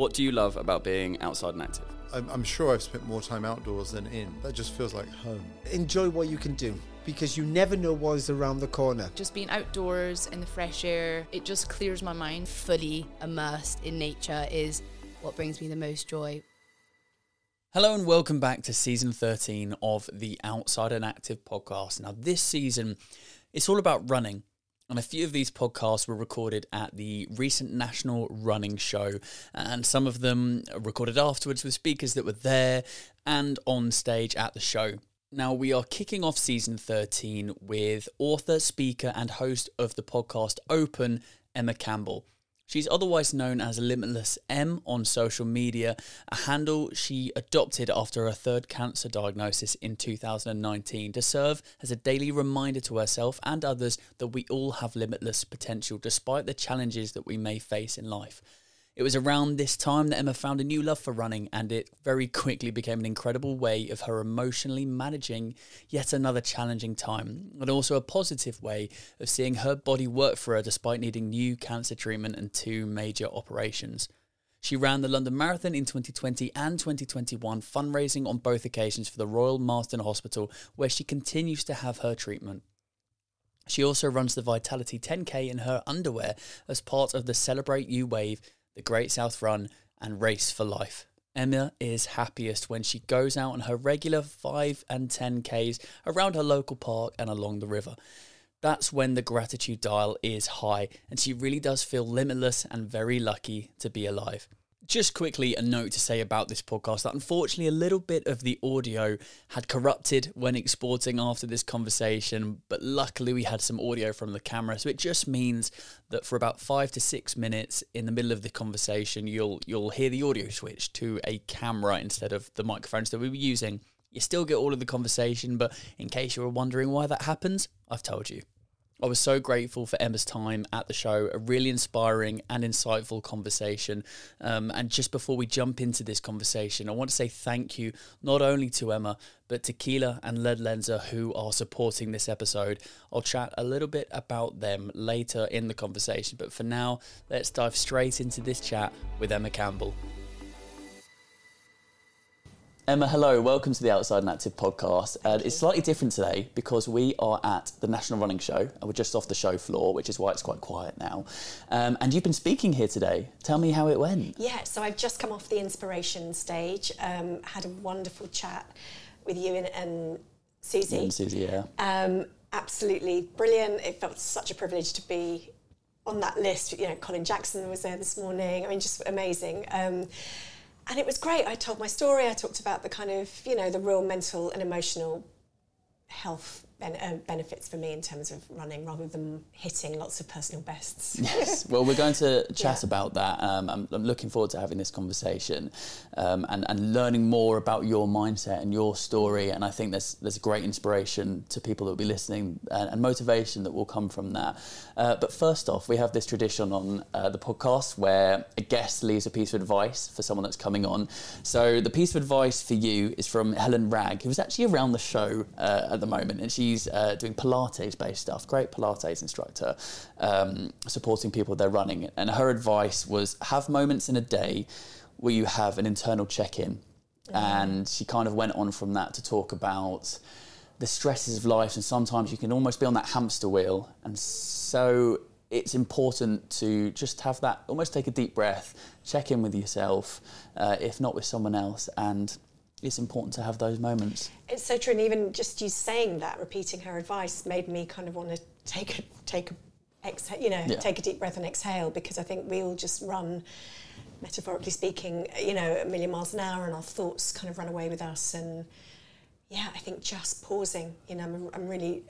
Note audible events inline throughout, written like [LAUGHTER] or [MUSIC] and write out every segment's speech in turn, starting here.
What do you love about being outside and active? I'm, I'm sure I've spent more time outdoors than in. That just feels like home. Enjoy what you can do because you never know what is around the corner. Just being outdoors in the fresh air, it just clears my mind. Fully immersed in nature is what brings me the most joy. Hello and welcome back to season 13 of the Outside and Active podcast. Now, this season, it's all about running. And a few of these podcasts were recorded at the recent National Running Show, and some of them recorded afterwards with speakers that were there and on stage at the show. Now, we are kicking off season 13 with author, speaker, and host of the podcast Open, Emma Campbell. She's otherwise known as Limitless Em on social media, a handle she adopted after her third cancer diagnosis in 2019 to serve as a daily reminder to herself and others that we all have limitless potential despite the challenges that we may face in life. It was around this time that Emma found a new love for running, and it very quickly became an incredible way of her emotionally managing yet another challenging time, and also a positive way of seeing her body work for her despite needing new cancer treatment and two major operations. She ran the London Marathon in 2020 and 2021, fundraising on both occasions for the Royal Marsden Hospital, where she continues to have her treatment. She also runs the Vitality 10K in her underwear as part of the Celebrate You Wave the Great South Run, and Race for Life. Emma is happiest when she goes out on her regular 5 and 10Ks around her local park and along the river. That's when the gratitude dial is high, and she really does feel limitless and very lucky to be alive. Just quickly, a note to say about this podcast that unfortunately a little bit of the audio had corrupted when exporting after this conversation, but luckily we had some audio from the camera, so it just means that for about five to six minutes in the middle of the conversation, you'll you'll hear the audio switch to a camera instead of the microphones that we were using. You still get all of the conversation, but in case you were wondering why that happens, I've told you. I was so grateful for Emma's time at the show, a really inspiring and insightful conversation. Um, and just before we jump into this conversation, I want to say thank you not only to Emma, but to Keela and LED Lenser who are supporting this episode. I'll chat a little bit about them later in the conversation, but for now, let's dive straight into this chat with Emma Campbell. Emma, hello. Welcome to the Outside and Active podcast. Uh, it's slightly different today because we are at the National Running Show and we're just off the show floor, which is why it's quite quiet now. Um, and you've been speaking here today. Tell me how it went. Yeah, so I've just come off the inspiration stage, um, had a wonderful chat with you and, and Susie. And Susie, yeah. Um, absolutely brilliant. It felt such a privilege to be on that list. You know, Colin Jackson was there this morning. I mean, just amazing. Um, and it was great. I told my story. I talked about the kind of, you know, the real mental and emotional health ben- uh, benefits for me in terms of running rather than hitting lots of personal bests. [LAUGHS] Yes, well, we're going to chat yeah. about that. Um, I'm, I'm, looking forward to having this conversation um, and, and learning more about your mindset and your story. And I think there's there's great inspiration to people that will be listening and, and motivation that will come from that. Uh, but first off, we have this tradition on uh, the podcast where a guest leaves a piece of advice for someone that's coming on. So the piece of advice for you is from Helen Ragg, who's actually around the show uh, at the moment, and she's uh, doing Pilates based stuff. Great Pilates instructor, um, supporting people they're running. And her advice was have moments in a day where you have an internal check in. Mm-hmm. And she kind of went on from that to talk about the stresses of life, and sometimes you can almost be on that hamster wheel. And so it's important to just have that almost take a deep breath, check in with yourself, uh, if not with someone else, and it's important to have those moments. It's so true, and even just you saying that, repeating her advice, made me kind of want to take a take a exhale, you know, yeah. take a deep breath and exhale because I think we all just run, metaphorically speaking, you know, a million miles an hour, and our thoughts kind of run away with us. And yeah, I think just pausing, you know, I'm, I'm really,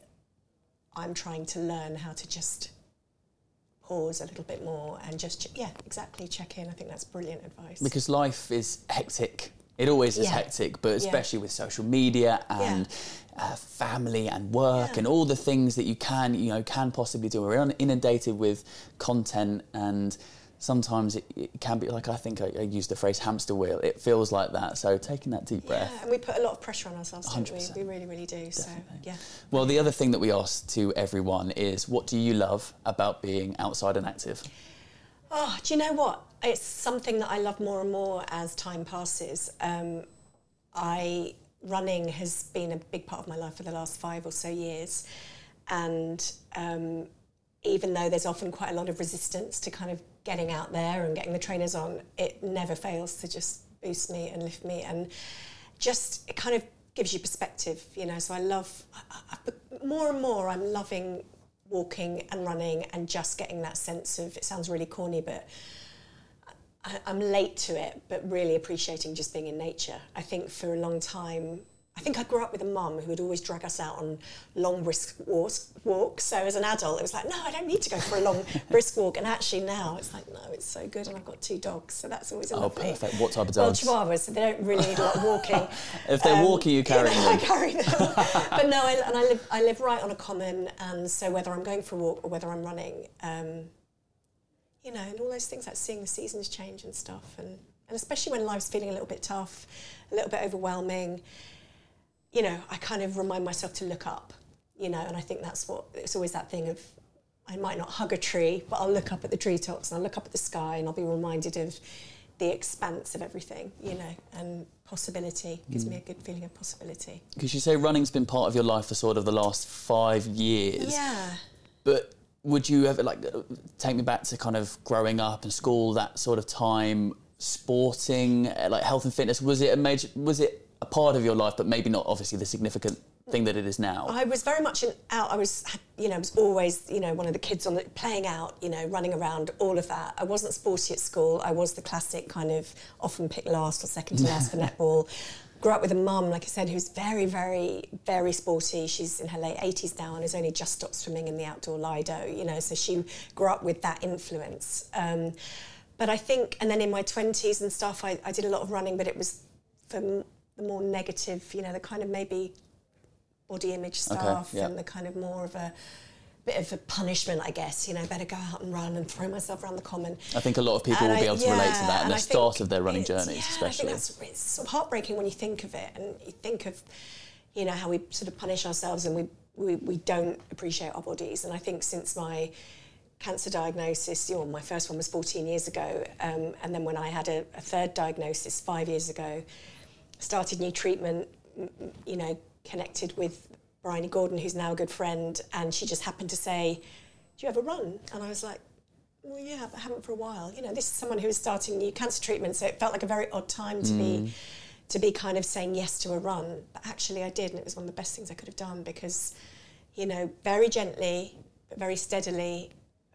I'm trying to learn how to just pause a little bit more and just yeah exactly check in i think that's brilliant advice because life is hectic it always is yeah. hectic, but especially yeah. with social media and yeah. uh, family and work and all the things that you can, you know, can possibly do. We're inundated with content and sometimes it, it, can be like I think I, I used the phrase hamster wheel. It feels like that. So taking that deep breath. Yeah, and we put a lot of pressure on ourselves, don't 100%. we? We really, really do. Definitely. So yeah. Well, the other thing that we ask to everyone is, what do you love about being outside and active? Oh, do you know what? It's something that I love more and more as time passes. Um, I running has been a big part of my life for the last five or so years, and um, even though there's often quite a lot of resistance to kind of getting out there and getting the trainers on, it never fails to just boost me and lift me and just it kind of gives you perspective, you know. So I love I, I, more and more. I'm loving walking and running and just getting that sense of. It sounds really corny, but I, I'm late to it, but really appreciating just being in nature. I think for a long time I think I grew up with a mum who would always drag us out on long, brisk walks, walks. So as an adult, it was like, no, I don't need to go for a long, [LAUGHS] brisk walk. And actually now it's like, no, it's so good. And I've got two dogs, so that's always a Oh, lovely. perfect. What type of Well, dogs? Chihuahuas, so they don't really need a lot of walking. [LAUGHS] if they're Um, walking, you carry know, [LAUGHS] I them. carry them. but no, I, and I live, I live right on a common, and so whether I'm going for a walk or whether I'm running, um, you know, and all those things like seeing the seasons change and stuff, and, and especially when life's feeling a little bit tough, a little bit overwhelming, you know, I kind of remind myself to look up, you know, and I think that's what it's always that thing of I might not hug a tree, but I'll look up at the treetops and I'll look up at the sky and I'll be reminded of the expanse of everything, you know, and possibility gives me mm. a good feeling of possibility. Because you say running's been part of your life for sort of the last five years. Yeah. But would you ever like take me back to kind of growing up and school, that sort of time, sporting, uh, like health and fitness? Was it a major? Was it a part of your life, but maybe not obviously the significant thing that it is now? I was very much an out. I was, you know, I was always, you know, one of the kids on the playing out, you know, running around, all of that. I wasn't sporty at school. I was the classic kind of often picked last or second to last for [LAUGHS] netball. Grew up with a mum, like I said, who's very, very, very sporty. She's in her late 80s now and has only just stopped swimming in the outdoor Lido, you know, so she grew up with that influence. Um, but I think, and then in my 20s and stuff, I, I did a lot of running, but it was for the more negative, you know, the kind of maybe body image stuff yeah. and the kind of more of a bit of a punishment, I guess. You know, better go out and run and throw myself around the common. I think a lot of people And will be able to relate to that in and the I start of their running journeys, yeah, especially. I think that's it's sort of heartbreaking when you think of it and you think of, you know, how we sort of punish ourselves and we, we, we don't appreciate our bodies. And I think since my cancer diagnosis, you know, my first one was 14 years ago, um, and then when I had a, a third diagnosis five years ago, started new treatment, you know, connected with Bryony Gordon, who's now a good friend, and she just happened to say, Do you ever run? And I was like, Well, yeah, but I haven't for a while. You know, this is someone who is starting new cancer treatment, so it felt like a very odd time to be mm. to be kind of saying yes to a run. But actually I did, and it was one of the best things I could have done because, you know, very gently, but very steadily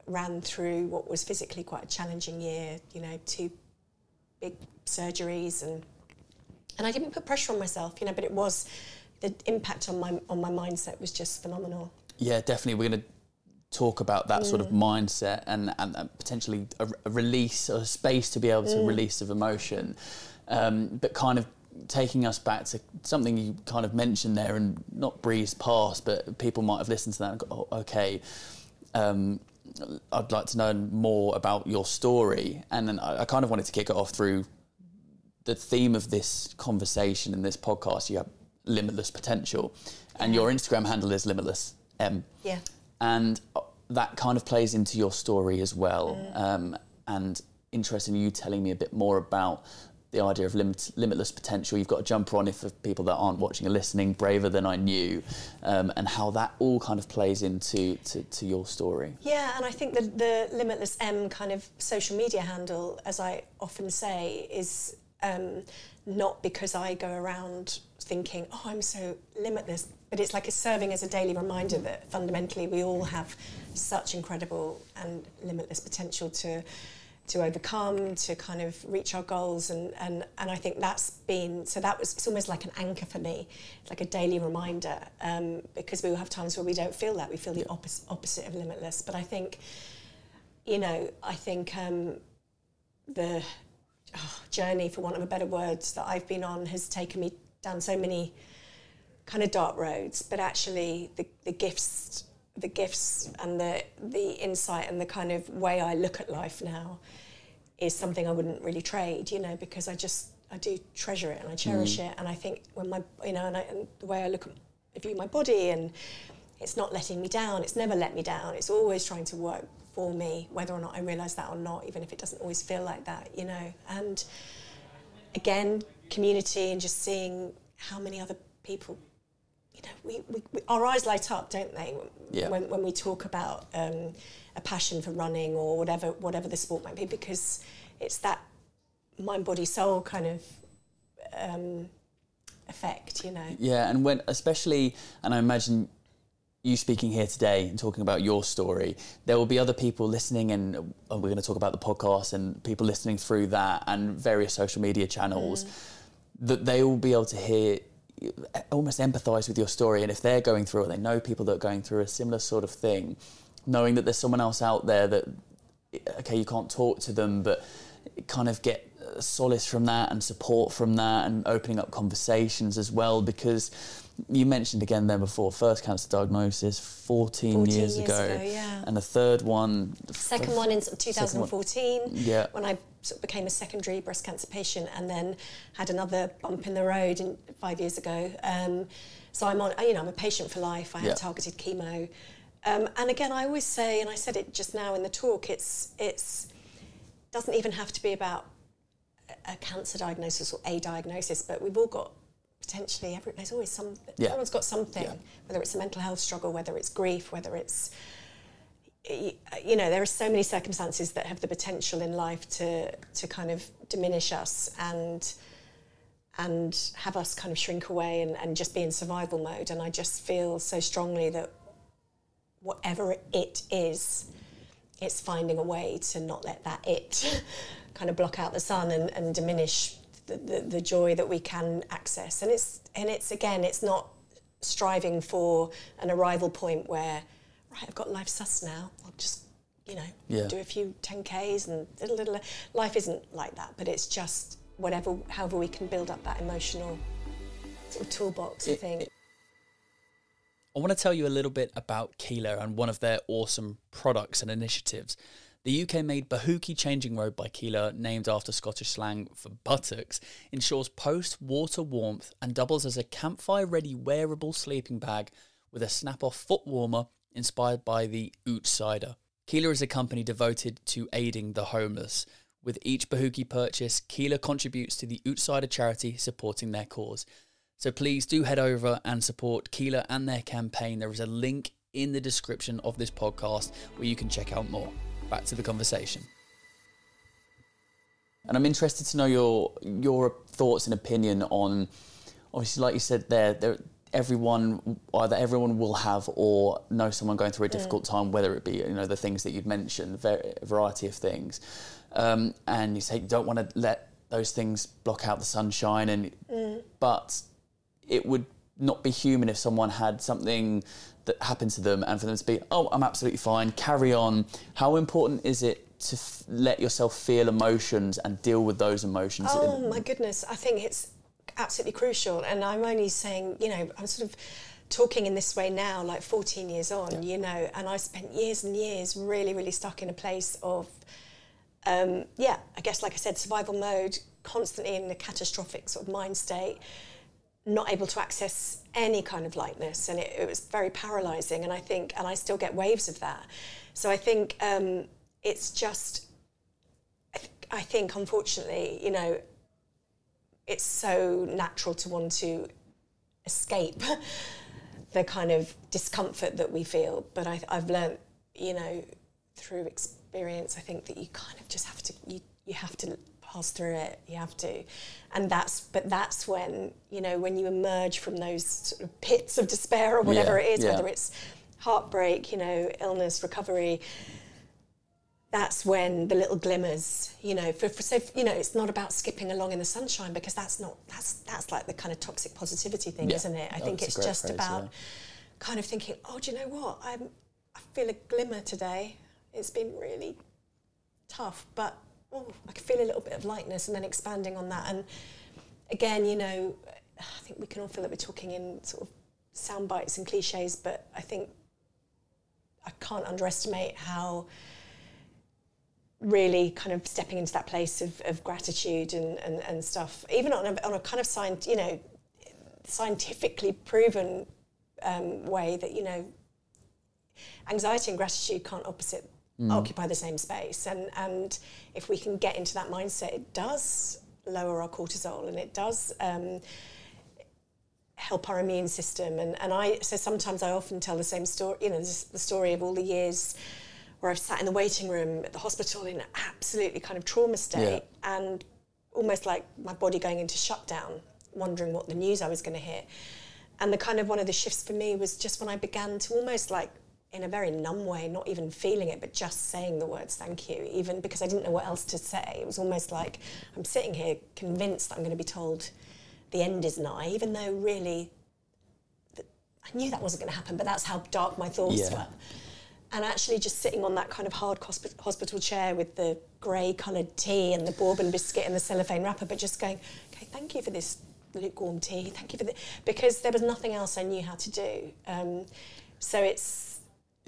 ran through what was physically quite a challenging year, you know, two big surgeries and and I didn't put pressure on myself, you know, but it was the impact on my on my mindset was just phenomenal. Yeah, definitely. We're going to talk about that sort of Mm. mindset and, and, and potentially a, a release or a space to be able to Mm. release of emotion. Um, but kind of taking us back to something you kind of mentioned there and not breezed past, but people might have listened to that and go, oh, okay. Um, I'd like to know more about your story. And then I, I kind of wanted to kick it off through the theme of this conversation and this podcast. You have limitless potential, and your Instagram handle is limitless m Yeah. and uh, that kind of plays into your story as well. Um, and interested in you telling me a bit more about the idea of limit, limitless potential. You've got a jumper on if for people that aren't watching or listening, braver than I knew, um, and how that all kind of plays into to, to your story. Yeah, and I think that the Limitless Em kind of social media handle, as I often say, is um, not because I go around thinking, oh, I'm so limitless, but it's like it's serving as a daily reminder that fundamentally we all have such incredible and limitless potential to to overcome, to kind of reach our goals, and and and I think that's been so that was it's almost like an anchor for me, it's like a daily reminder, um, because we will have times where we don't feel that. We feel the opposite opposite of limitless. But I think, you know, I think um, the oh, journey, for want of a better word, that I've been on has taken me down so many kind of dark roads, but actually the, the gifts the gifts and the the insight and the kind of way I look at life now is something I wouldn't really trade, you know, because I just I do treasure it and I cherish mm. it, and I think when my you know and, I, and the way I look at view my body and it's not letting me down. It's never let me down. It's always trying to work for me, whether or not I realise that or not, even if it doesn't always feel like that, you know. And again, community and just seeing how many other people, you know, we, we, we our eyes light up, don't they? Yeah. When, when we talk about um, a passion for running or whatever whatever the sport might be, because it's that mind, body, soul kind of um, effect, you know. Yeah, and when especially, and I imagine you speaking here today and talking about your story, there will be other people listening, and uh, we're going to talk about the podcast and people listening through that and various social media channels that they will be able to hear almost empathize with your story. And if they're going through it they know people that are going through a similar sort of thing knowing that there's someone else out there that okay you can't talk to them but kind of get solace from that and support from that and opening up conversations as well. Because you mentioned again there before first cancer diagnosis 14, 14 years, years ago, ago, yeah. and the third one Second one in sort of Second one. 2014, Yeah. when I sort of became a secondary breast cancer patient, and then had another bump in the road in, five years ago. Um, so I'm on, you know, I'm a patient for life. I have Yeah. targeted chemo, um, and again, I always say, and I said it just now in the talk, it's it's doesn't even have to be about a cancer diagnosis or a diagnosis, but we've all got potentially every, there's always some Yeah. everyone's got something, Yeah. whether it's a mental health struggle, whether it's grief, whether it's you know there are so many circumstances that have the potential in life to to kind of diminish us and and have us kind of shrink away and, and just be in survival mode and I just feel so strongly that whatever it is it's finding a way to not let that it [LAUGHS] kind of block out the sun and, and diminish the, the, the joy that we can access and it's and it's again it's not striving for an arrival point where right I've got life sus now I'll just you know Yeah. do a few 10ks and little little life isn't like that but it's just whatever however we can build up that emotional sort of toolbox I It- think I want to tell you a little bit about Keela and one of their awesome products and initiatives. The UK made Bahookie Changing Robe by Keela, named after Scottish slang for buttocks, ensures post water warmth and doubles as a campfire ready wearable sleeping bag with a snap off foot warmer inspired by the Outsider. Keela is a company devoted to aiding the homeless. With each Bahookie purchase, Keela contributes to the Outsider charity supporting their cause. So please do head over and support Keela and their campaign. There is a link in the description of this podcast where you can check out more. Back to the conversation. And I'm interested to know your your thoughts and opinion on obviously like you said there there everyone either everyone will have or know someone going through a difficult time whether it be you know the things that you've mentioned a variety of things. Um, and you say you don't want to let those things block out the sunshine and but it would not be human if someone had something that happened to them and for them to be, oh, I'm absolutely fine, carry on. How important is it to f- let yourself feel emotions and deal with those emotions? Oh my goodness, I think it's absolutely crucial. And I'm only saying, you know, I'm sort of talking in this way now, like 14 years on, you know, and I spent years and years really, really stuck in a place of, um, yeah, I guess, like I said, survival mode, constantly in a catastrophic sort of mind state, not able to access any kind of lightness. And it, it was very paralyzing. And I think, and I still get waves of that. So I think um, it's just, I, th- I think, unfortunately, you know, it's so natural to want to escape [LAUGHS] the kind of discomfort that we feel. But I, I've learnt, you know, through experience, I think that you kind of just have to you you have to pass through it. You have to, and that's but that's when you know when you emerge from those sort of pits of despair or whatever Yeah, it is, yeah. whether it's heartbreak, you know, illness, recovery that's when the little glimmers, you know, for, for so you know, it's not about skipping along in the sunshine because that's not that's that's like the kind of toxic positivity thing, Yeah. isn't it? I Oh, think it's just phrase, about kind of thinking, oh, do you know what? I'm I feel a glimmer today. It's been really tough, but oh, I can feel a little bit of lightness, and then expanding on that. And again, you know, I think we can all feel that we're talking in sort of sound bites and cliches, but I think I can't underestimate how really kind of stepping into that place of, of gratitude and, and, and stuff, even on a, on a kind of scient, you know, scientifically proven um, way that, you know, anxiety and gratitude can't opposite occupy the same space. And, and if we can get into that mindset, it does lower our cortisol and it does um, help our immune system. And, and I, so sometimes I often tell the same story, you know, the story of all the years where I've sat in the waiting room at the hospital in an absolutely kind of trauma state Yeah. and almost like my body going into shutdown, wondering what the news I was going to hear. And the kind of one of the shifts for me was just when I began to almost like in a very numb way, not even feeling it, but just saying the words thank you, even because I didn't know what else to say. It was almost like I'm sitting here convinced that I'm going to be told the end is nigh, even though really th- I knew that wasn't going to happen, but that's how dark my thoughts Yeah. were. And actually, just sitting on that kind of hard hospi- hospital chair with the grey coloured tea and the bourbon biscuit and the cellophane wrapper, but just going, okay, thank you for this lukewarm tea, thank you for the, because there was nothing else I knew how to do. Um, so it's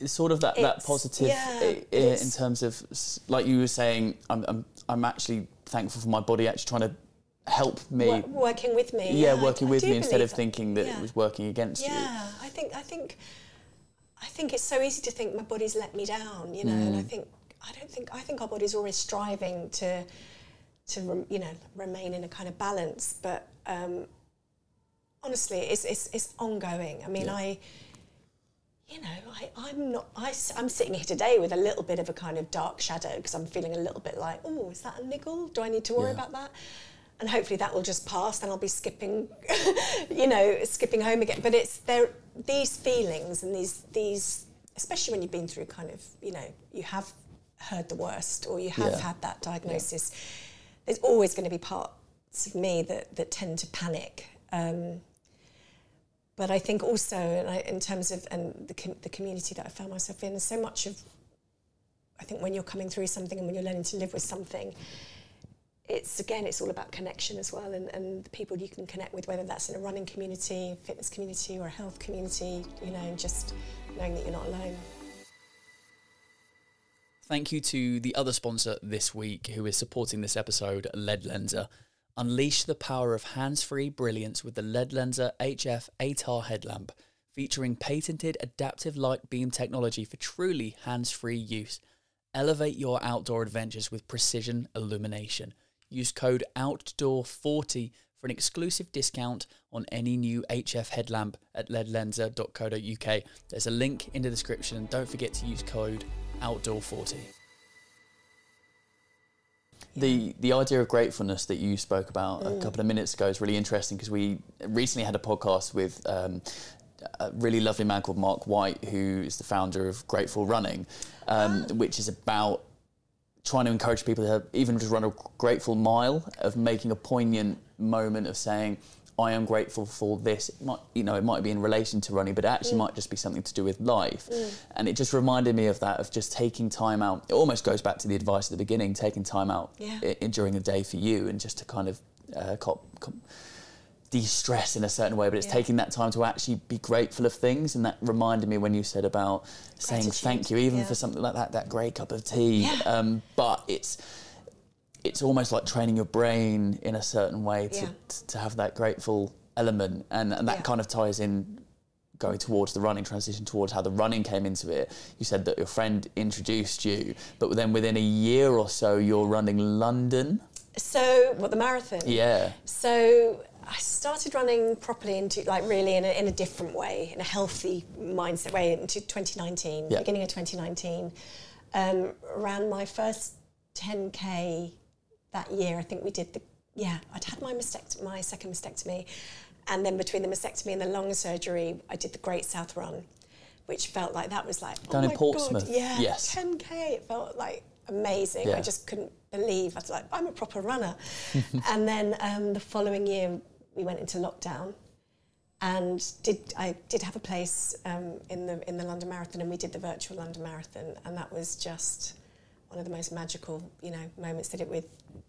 sort of that, that positive yeah, i- i- in terms of like you were saying I'm, I'm I'm actually thankful for my body actually trying to help me wo- working with me. yeah, I- working I with do me instead of thinking that Yeah. it was working against you Yeah, I think I think I think it's so easy to think my body's let me down, you know, and I think I don't think I think our body's always striving to to you know remain in a kind of balance, but um, honestly, it's it's it's ongoing. I mean, Yeah. I. You know, I, I'm not. I, am sitting here today with a little bit of a kind of dark shadow because I'm feeling a little bit like, oh, is that a niggle? Do I need to worry Yeah. about that? And hopefully that will just pass, and I'll be skipping, [LAUGHS] you know, skipping home again. But it's there. These feelings and these these, especially when you've been through kind of, you know, you have heard the worst or you have Yeah. had that diagnosis. There's always going to be parts of me that that tend to panic. Um, but I think also, I, in terms of and the com- the community that I found myself in, so much of, I think when you're coming through something and when you're learning to live with something, it's again, it's all about connection as well, and, and the people you can connect with, whether that's in a running community, fitness community, or a health community, you know, and just knowing that you're not alone. Thank you to the other sponsor this week who is supporting this episode, LED Lenser. Unleash the power of hands free brilliance with the LED Lenser HF ATAR headlamp, featuring patented adaptive light beam technology for truly hands free use. Elevate your outdoor adventures with precision illumination. Use code OUTDOOR40 for an exclusive discount on any new HF headlamp at ledlenser.co.uk. There's a link in the description and don't forget to use code OUTDOOR40. The the idea of gratefulness that you spoke about a couple of minutes ago is really interesting because we recently had a podcast with um, a really lovely man called Mark White, who is the founder of Grateful Running, um, which is about trying to encourage people to even just run a grateful mile of making a poignant moment of saying I am grateful for this. It might, you know, it might be in relation to running, but it actually might just be something to do with life. And it just reminded me of that, of just taking time out. It almost goes back to the advice at the beginning, taking time out Yeah. i- during the day for you and just to kind of uh, cop, cop, de-stress in a certain way. But it's Yeah. taking that time to actually be grateful of things. And that reminded me when you said about saying thank you, even yeah. for something like that, that great cup of tea. Um, but it's it's almost like training your brain in a certain way to, Yeah. to have that grateful element and, and that Yeah. kind of ties in going towards the running transition towards how the running came into it you said that your friend introduced you but then within a year or so you're running london So, what the marathon? yeah So I started running properly into like really in a, in a different way, in a healthy mindset way into 2019, Yeah. beginning of 2019. Um, ran my first 10k that year. I think we did the yeah. I'd had my mastect- my second mastectomy, and then between the mastectomy and the lung surgery, I did the Great South Run, which felt like that was like Down oh in my Portsmouth, God, yeah, yes. 10k. It felt like amazing. Yeah. I just couldn't believe. I was like, I'm a proper runner. [LAUGHS] and then um, the following year, we went into lockdown, and did I did have a place um, in the in the London Marathon, and we did the virtual London Marathon, and that was just one of the most magical, you know, moments. Did it with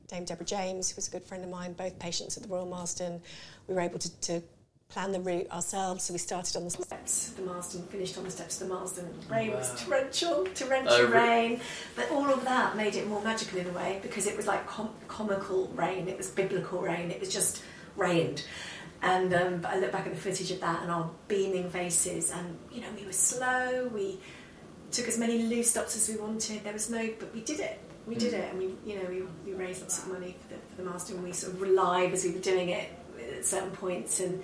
Dame Deborah James, who was a good friend of mine, both patients at the Royal Marsden. We were able to, to plan the route ourselves, so we started on the steps of the Marsden, finished on the steps of the Marsden. Rain was torrential, torrential Oh, rain, but all of that made it more magical in a way because it was like com- comical rain, it was biblical rain, it was just rained. And um, but I look back at the footage of that and our beaming faces, and you know we were slow, we took as many loose stops as we wanted. There was no, but we did it. We did Mm. it, and we, you know, we, we raised lots of money for the, for the Marsden, and we sort of were live as we were doing it at certain points, and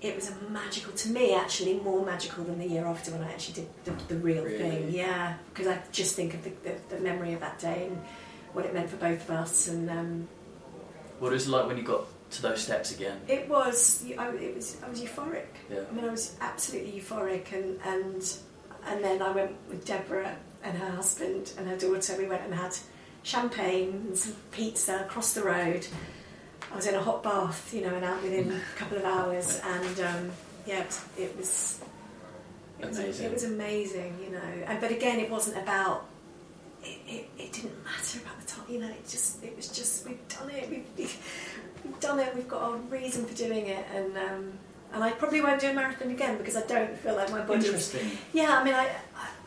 it was a magical to me actually more magical than the year after when I actually did the, the real Really? thing. Yeah, because I just think of the, the, the memory of that day and what it meant for both of us, and um, What was it like when you got to those steps again? it was I, it was I was euphoric. Yeah. I mean, I was absolutely euphoric, and and and then I went with Deborah and her husband and her daughter. We went and had champagne and some pizza across the road. I was in a hot bath, you know, and out within a couple of hours, and um, yeah, it, it was. It was, Amazing. it was amazing, you know. And, but again, it wasn't about. It, it, it didn't matter about the time, you know. It just it was just we've done it. We've, we've done it. We've got a reason for doing it, and um, and I probably won't do a marathon again because I don't feel like my body. Interesting. Yeah, I mean, I,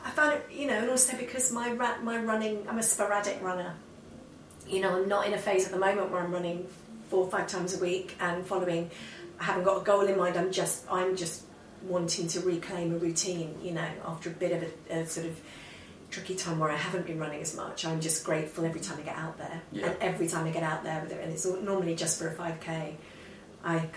I found it, you know, and also because my my running, I'm a sporadic runner. You know, I'm not in a phase at the moment where I'm running four or five times a week and following. I haven't got a goal in mind. I'm just I'm just wanting to reclaim a routine. You know, after a bit of a, a sort of tricky time where I haven't been running as much. I'm just grateful every time I get out there, Yeah. and every time I get out there with it, and it's all, normally just for a 5k. I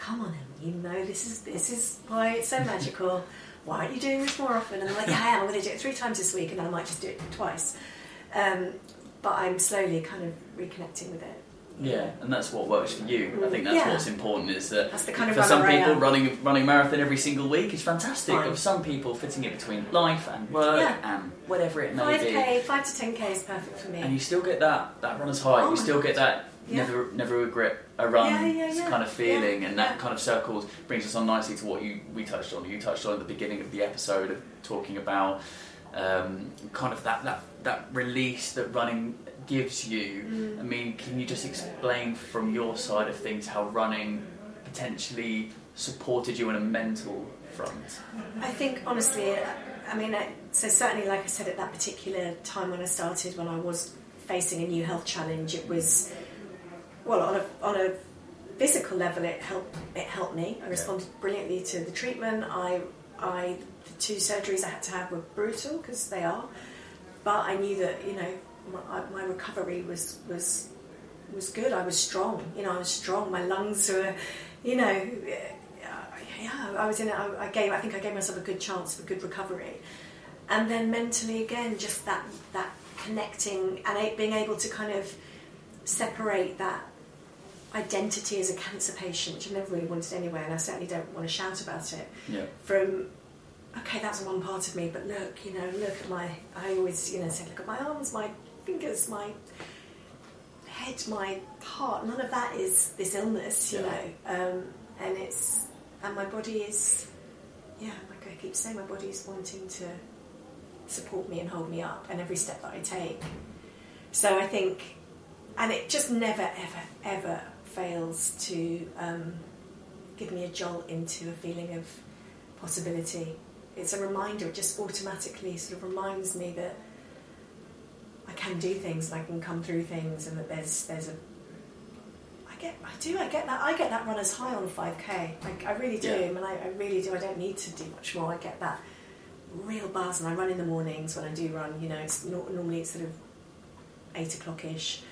come, on, Em, you know this is this is why it's so magical. Why aren't you doing this more often? And I'm like, yeah, I am. I'm going to do it three times this week, and then I might just do it twice. Um, but I'm slowly kind of reconnecting with it. Yeah, and that's what works for you. I think that's Yeah. what's important. Is that That's the kind of for some people, running running marathon every single week is fantastic. Fine. For some people, fitting it between life and work Yeah. and whatever it may Five be, k, five to ten k is perfect for me. and you still get that that runner's high. Oh you still get that Yeah. never never regret a run Yeah, yeah, kind of feeling, and that kind of circles brings us on nicely to what you we touched on. You touched on at the beginning of the episode of talking about um, kind of that that that release that running gives you. Mm. I mean, can you just explain from your side of things how running potentially supported you on a mental front? I think honestly, I mean, so certainly, like I said, at that particular time when I started, when I was facing a new health challenge, it was well on a on a physical level, it helped it helped me. I responded brilliantly to the treatment. I I the two surgeries I had to have were brutal because they are, but I knew that you know my, my recovery was was was good. I was strong. You know, I was strong. My lungs were, you know, yeah. I was in. I gave. I think I gave myself a good chance for good recovery, and then mentally again, just that that connecting and being able to kind of separate that identity as a cancer patient, which I never really wanted anyway, and I certainly don't want to shout about it Yeah. from okay, that's one part of me, but look, you know, look at my. I always, you know, say, look at my arms, my fingers, my head, my heart. None of that is this illness, you Yeah. know, um, and it's and my body is, yeah, like I keep saying, my body is wanting to support me and hold me up, and every step that I take. So I think, and it just never, ever, ever fails to um, give me a jolt into a feeling of possibility. It's a reminder, it just automatically sort of reminds me that I can do things and I can come through things and that there's there's a I get I do I get that I get that runner's high on 5k I, I really do. Yeah. and I, I really do. I don't need to do much more. I get that real buzz and I run in the mornings when I do run you know it's nor normally it's sort of 8 o'clock ish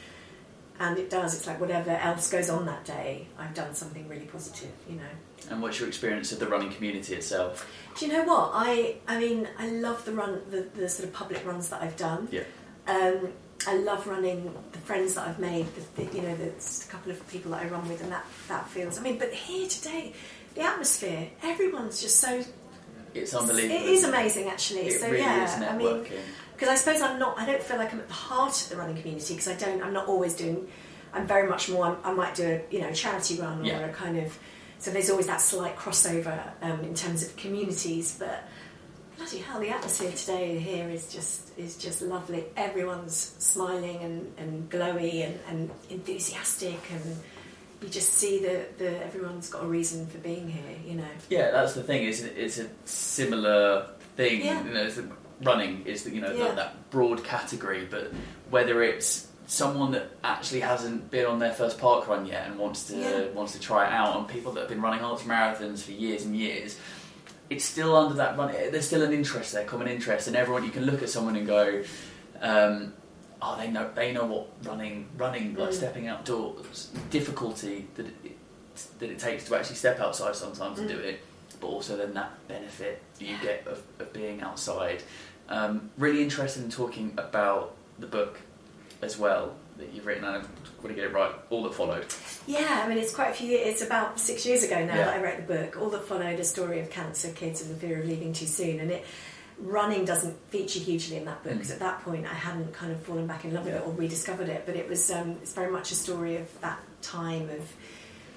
and it does it's like whatever else goes on that day I've done something really positive you know And what's your experience of the running community itself? Do you know what? I I mean, I love the run, the, the sort of public runs that I've done. Yeah. Um, I love running the friends that I've made. The, the, you know, the a couple of people that I run with, and that that feels. I mean, but here today, the atmosphere, everyone's just so. It's unbelievable. It is amazing, actually. It so really yeah, I mean. Because I suppose I'm not. I don't feel like I'm at the heart of the running community because I don't. I'm not always doing. I'm very much more. i I might do a you know charity run Yeah. or a kind of. So there's always that slight crossover um, in terms of communities, but bloody hell, the atmosphere today here is just is just lovely. Everyone's smiling and, and glowy and, and enthusiastic, and you just see that the, everyone's got a reason for being here. You know. Yeah, that's the thing. Is it's a similar thing. Yeah. You know, running is the, you know Yeah. that, that broad category, but whether it's someone that actually hasn't been on their first park run yet and wants to Yeah. wants to try it out, and people that have been running ultra marathons for years and years, it's still under that run. There's still an interest there, common interest, and everyone you can look at someone and go, um, oh, they know they know what running, running like Mm. stepping outdoors, difficulty that it, that it takes to actually step outside sometimes and do Mm. it, but also then that benefit you get of, of being outside. Um, really interested in talking about the book as well that you've written. I'm going to get it right. All that followed. Yeah, I mean, it's quite a few years, it's about six years ago now Yeah. that I wrote the book. All that followed a story of cancer, kids, and the fear of leaving too soon. And it running doesn't feature hugely in that book because Mm. at that point I hadn't kind of fallen back in love with it or rediscovered it. But it was um, it's very much a story of that time of,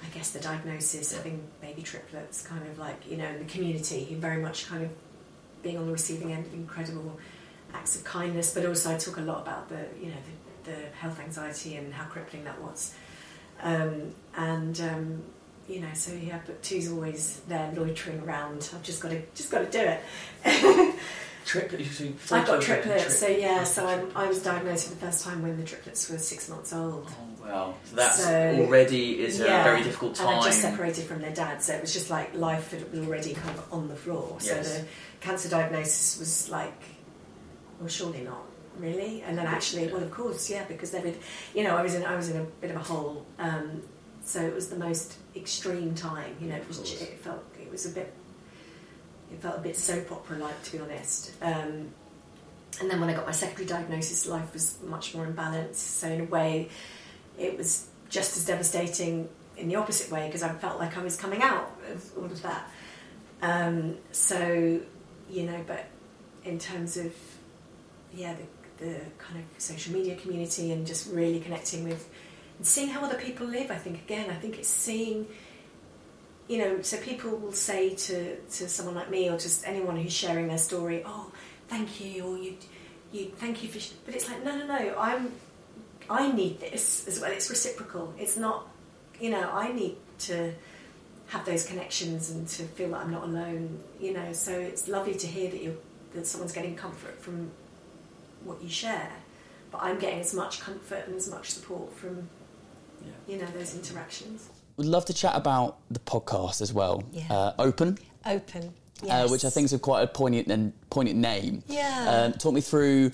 I guess, the diagnosis, having baby triplets, kind of like you know, in the community, very much kind of being on the receiving end of incredible acts of kindness. But also, I talk a lot about the you know the, the health anxiety and how crippling that was. Um, and um, you know, so yeah, but two's always there loitering around. I've just got to just got to do it. [LAUGHS] Triplets. I've got triplets, so yeah. So I'm, I was diagnosed for the first time when the triplets were six months old. Oh wow! So that's So- already is a very difficult time. And I just separated from their dad, so it was just like life had- already kind of on the floor. So the cancer diagnosis was like, well, surely not, really. And then actually, well, of course, yeah, because they would, you know, I was in I was in a bit of a hole. Um, so it was the most extreme time. You know, it was it felt it was a bit it felt a bit soap opera like, to be honest. Um, and then when I got my secondary diagnosis, life was much more imbalanced. So in a way, it was just as devastating in the opposite way because I felt like I was coming out of all of that. Um, so you know, but in terms of yeah, the, the kind of social media community and just really connecting with and seeing how other people live. I think again, I think it's seeing you know, so people will say to, to someone like me or just anyone who's sharing their story, oh, thank you, or you, you, thank you for, but it's like, no, no, no, I'm, I need this as well. It's reciprocal. It's not, you know, I need to have those connections and to feel that I'm not alone, you know. So it's lovely to hear that you that someone's getting comfort from what you share, but I'm getting as much comfort and as much support from, Yeah. you know, those interactions. We'd love to chat about the podcast as well. Yeah. Uh, Open, Open, uh, which I think is a quite a poignant and poignant name. Yeah. Um, talk me through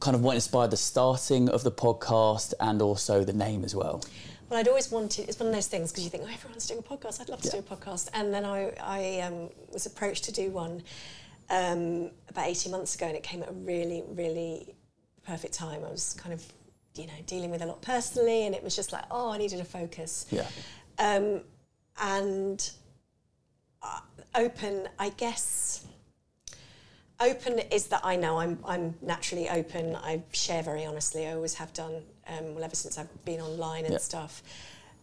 kind of what inspired the starting of the podcast and also the name as well. Well, I'd always wanted. It's one of those things because you think, oh, everyone's doing a podcast. I'd love to Yeah. do a podcast. And then I, I um, was approached to do one um, about eighteen months ago, and it came at a really, really perfect time. I was kind of, you know, dealing with a lot personally, and it was just like, oh, I needed a focus. Yeah. Um, and uh, open, I guess. Open is that I know I'm I'm naturally open. I share very honestly. I always have done. Um, well, ever since I've been online and stuff.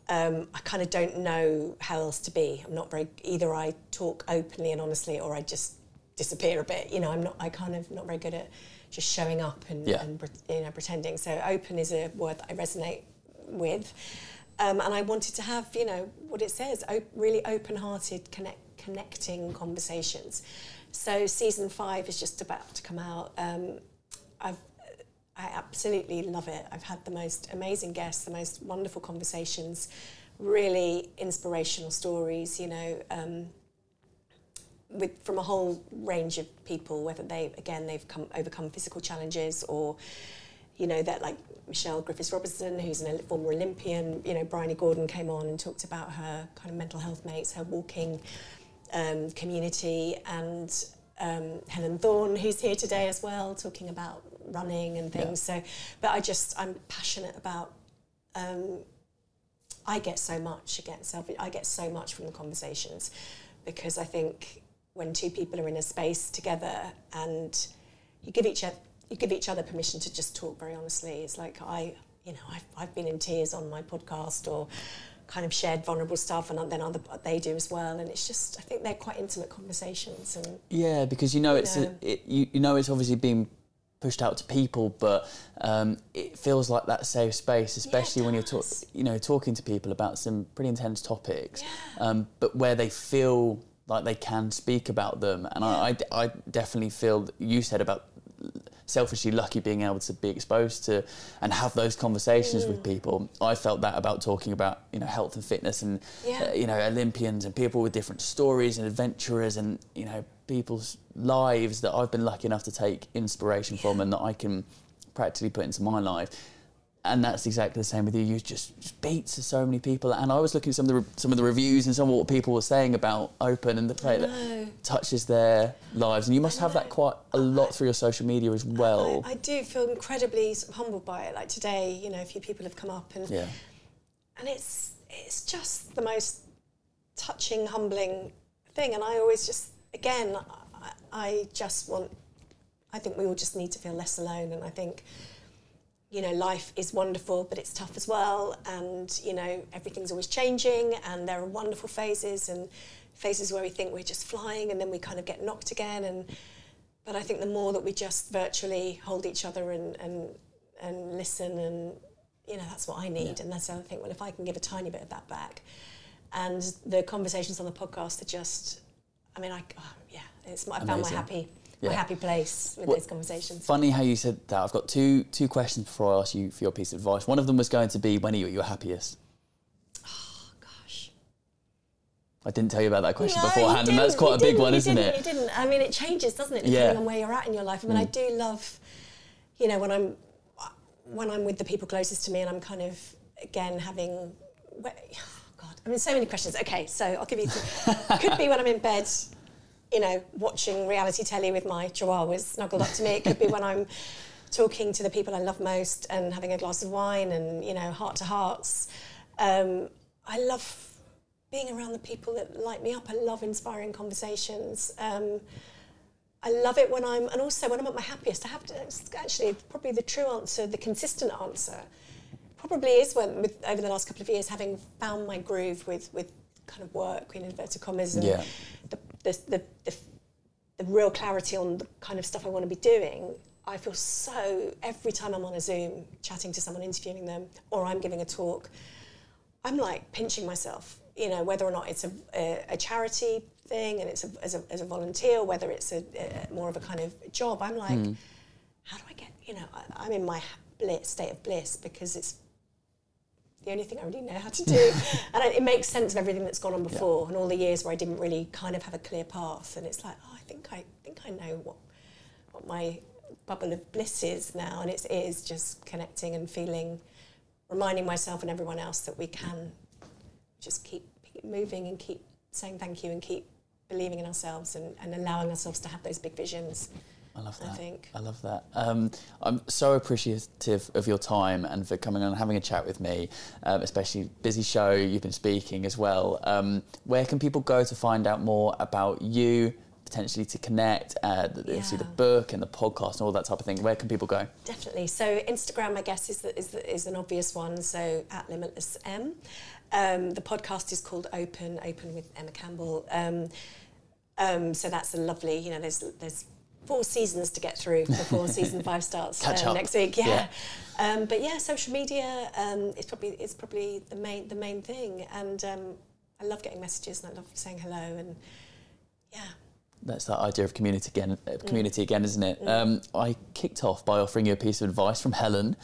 Um, I kind of don't know how else to be. I'm not very either. I talk openly and honestly, or I just disappear a bit. You know, I'm not. I kind of not very good at just showing up and, Yeah. and you know pretending. So open is a word that I resonate with, um, and I wanted to have you know what it says, op- really open-hearted, connect, connecting conversations. So season five is just about to come out. Um, I've I absolutely love it. I've had the most amazing guests, the most wonderful conversations, really inspirational stories. You know, um, with from a whole range of people, whether they again they've come overcome physical challenges or you know that like Michelle Griffiths Robertson, who's an former Olympian. You know, Bryony Gordon came on and talked about her kind of mental health mates, her walking um, community, and um, Helen Thorn, who's here today as well, talking about running and things. So, but I just I'm passionate about. Um, I get so much again, self. I get so much from the conversations because I think when two people are in a space together and you give each other you give each other permission to just talk very honestly. It's like I, you know, I've, I've been in tears on my podcast or kind of shared vulnerable stuff, and then other they do as well. And it's just I think they're quite intimate conversations, and Yeah, because you know it's know. A, it, you, you know it's obviously being pushed out to people, but um, it feels like that safe space, especially when you're talk, you know talking to people about some pretty intense topics, um, but where they feel like they can speak about them. And I, I, I definitely feel that you said about selfishly lucky being able to be exposed to and have those conversations with people. I felt that about talking about you know health and fitness and Yeah. uh, you know Olympians and people with different stories and adventurers and you know people's lives that I've been lucky enough to take inspiration from and that I can practically put into my life. And that's exactly the same with you. You just speak to so many people, and I was looking at some of the re- some of the reviews and some of what people were saying about Open and the play that touches their lives. And you must have that quite a lot through your social media as well. I, I do feel incredibly humbled by it. Like today, you know, a few people have come up and yeah, and it's it's just the most touching, humbling thing. And I always just, again, I, I just want. I think we all just need to feel less alone. And I think, you know, life is wonderful, but it's tough as well. And you know, everything's always changing, and there are wonderful phases and phases where we think we're just flying, and then we kind of get knocked again. And but I think the more that we just virtually hold each other and and and listen and you know that's what I need. And that's the other thing. Well if I can give a tiny bit of that back. And the conversations on the podcast are just I mean I oh, yeah it's my, I found my happy Yeah. my happy place with Well, those conversations Funny how you said that. I've got two two questions before I ask you for your piece of advice. One of them was going to be when are you at your happiest? Oh gosh I didn't tell you about that question No, beforehand, and that's quite you a big one, isn't didn't, it? You didn't. I mean, it changes, doesn't it, depending Yeah. Mm. on where you're at in your life. I mean, I do love, you know, when I'm when I'm with the people closest to me, and I'm kind of again having, oh [SIGHS] God, I mean, so many questions. Okay, so I'll give you. Some, could be when I'm in bed, you know, watching reality telly with my chihuahuas snuggled up to me. It could be when I'm [LAUGHS] talking to the people I love most and having a glass of wine and you know, heart to hearts. Um, I love being around the people that light me up. I love inspiring conversations. Um, I love it when I'm, and also when I'm at my happiest. I have to actually probably the true answer, the consistent answer, probably is when with over the last couple of years, having found my groove with with kind of work in inverted commas and Yeah. the, the, the, the the real clarity on the kind of stuff I want to be doing. I feel so every time I'm on a Zoom chatting to someone, interviewing them, or I'm giving a talk, I'm like pinching myself, you know, whether or not it's a, a, a charity thing and it's a, as, a, as a volunteer, whether it's a, a more of a kind of job. I'm like, hmm. how do I get, you know, I, I'm in my bliss, state of bliss because it's the only thing I really know how to do. [LAUGHS] and it, it makes sense of everything that's gone on before and all the years where I didn't really kind of have a clear path. And it's like, oh, I think I think I know what what my bubble of bliss is now, and it's, it is just connecting and feeling, reminding myself and everyone else that we can just keep, keep moving and keep saying thank you and keep believing in ourselves and, and allowing ourselves to have those big visions. I love that. I think. I love that. Um, I'm so appreciative of your time and for coming on and having a chat with me, um, especially busy show. You've been speaking as well. Um, where can people go to find out more about you, potentially to connect, uh, the, obviously the book and the podcast and all that type of thing? Where can people go? Definitely. So Instagram, I guess, is the, is, the, is an obvious one. So at Limitless Em. Um, the podcast is called Open, Open with Emma Campbell. Um, um, so that's a lovely. You know, there's there's four seasons to get through before [LAUGHS] season five starts uh, next week. Yeah. Yeah. Um, but yeah, social media um, is probably is probably the main the main thing. And um, I love getting messages and I love saying hello and yeah. That's that idea of community again, Mm. uh, community again, isn't it? Um, I kicked off by offering you a piece of advice from Helen,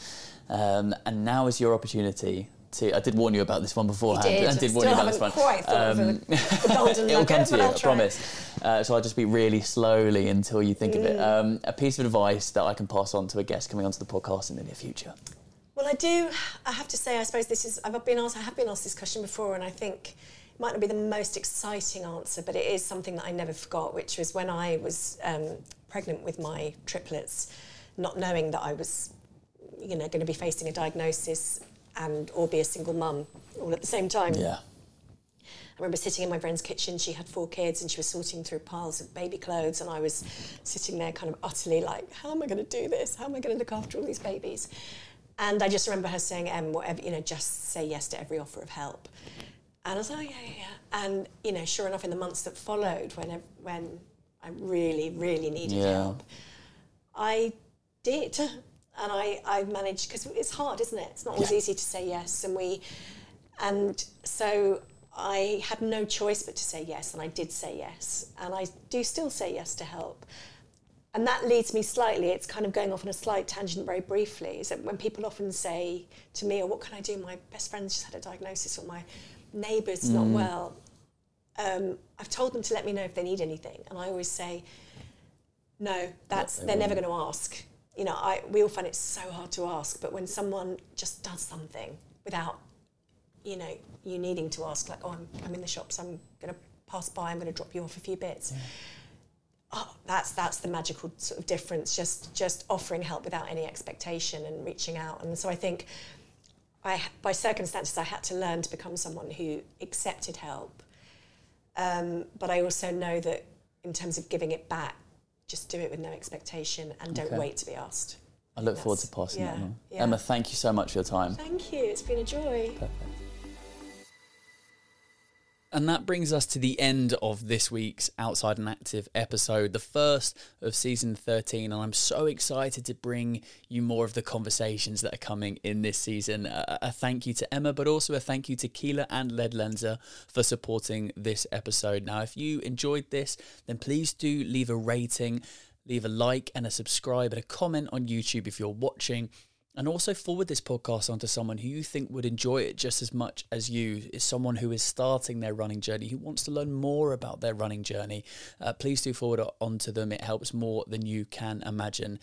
um, and now is your opportunity to. I did warn you about this one beforehand. did. I I did warn you about this one. quite Um, golden [LAUGHS] It'll come to you, I promise. Uh, so I'll just be really slowly until you think of it. Mm. Um, a piece of advice that I can pass on to a guest coming onto the podcast in the near future. Well, I do. I have to say, I suppose this is. I've been asked. I have been asked this question before, and I think it might not be the most exciting answer, but it is something that I never forgot. Which was when I was um, pregnant with my triplets, not knowing that I was, you know, going to be facing a diagnosis and or be a single mum all at the same time. Yeah. I remember sitting in my friend's kitchen. She had four kids, and she was sorting through piles of baby clothes, and I was sitting there, kind of utterly like, "How am I going to do this? How am I going to look after all these babies?" And I just remember her saying, "Em, whatever, you know, just say yes to every offer of help." And I was like, "Oh yeah, yeah, yeah." And you know, sure enough, in the months that followed, when I- when I really, really needed Yeah. help, I did. And I, I managed, because it's hard, isn't it? It's not always Yeah. easy to say yes. And we, and so I had no choice but to say yes, and I did say yes. And I do still say yes to help. And that leads me slightly, it's kind of going off on a slight tangent very briefly, is that when people often say to me, oh, what can I do? My best friend's just had a diagnosis, or my neighbour's not well. um, I've told them to let me know if they need anything, and I always say, no, that's they're never going to ask. You know, I we all find it so hard to ask, but when someone just does something without, you know, you needing to ask, like, oh, I'm, I'm in the shops, I'm going to pass by, I'm going to drop you off a few bits. Yeah. Oh, that's that's the magical sort of difference. Just just offering help without any expectation and reaching out. And so I think, I by circumstances I had to learn to become someone who accepted help. Um, but I also know that in terms of giving it back, just do it with no expectation and don't okay. wait to be asked. I look forward to passing yeah, that on. Yeah. Emma, thank you so much for your time. Thank you. It's been a joy. Perfect. And that brings us to the end of this week's Outside and Active episode, the first of season 13. And I'm so excited to bring you more of the conversations that are coming in this season. A, thank you to Emma, but also a thank you to Keela and Ledlenser for supporting this episode. Now, if you enjoyed this, then please do leave a rating, leave a like, and a subscribe, and a comment on YouTube if you're watching and also forward this podcast onto someone who you think would enjoy it just as much as you. Is someone who is starting their running journey who wants to learn more about their running journey. Uh, please do forward it onto them. It helps more than you can imagine.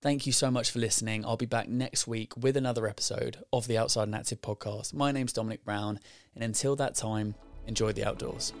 Thank you so much for listening. I'll be back next week with another episode of the outside and active podcast. My name's dominic brown and until that time enjoy the outdoors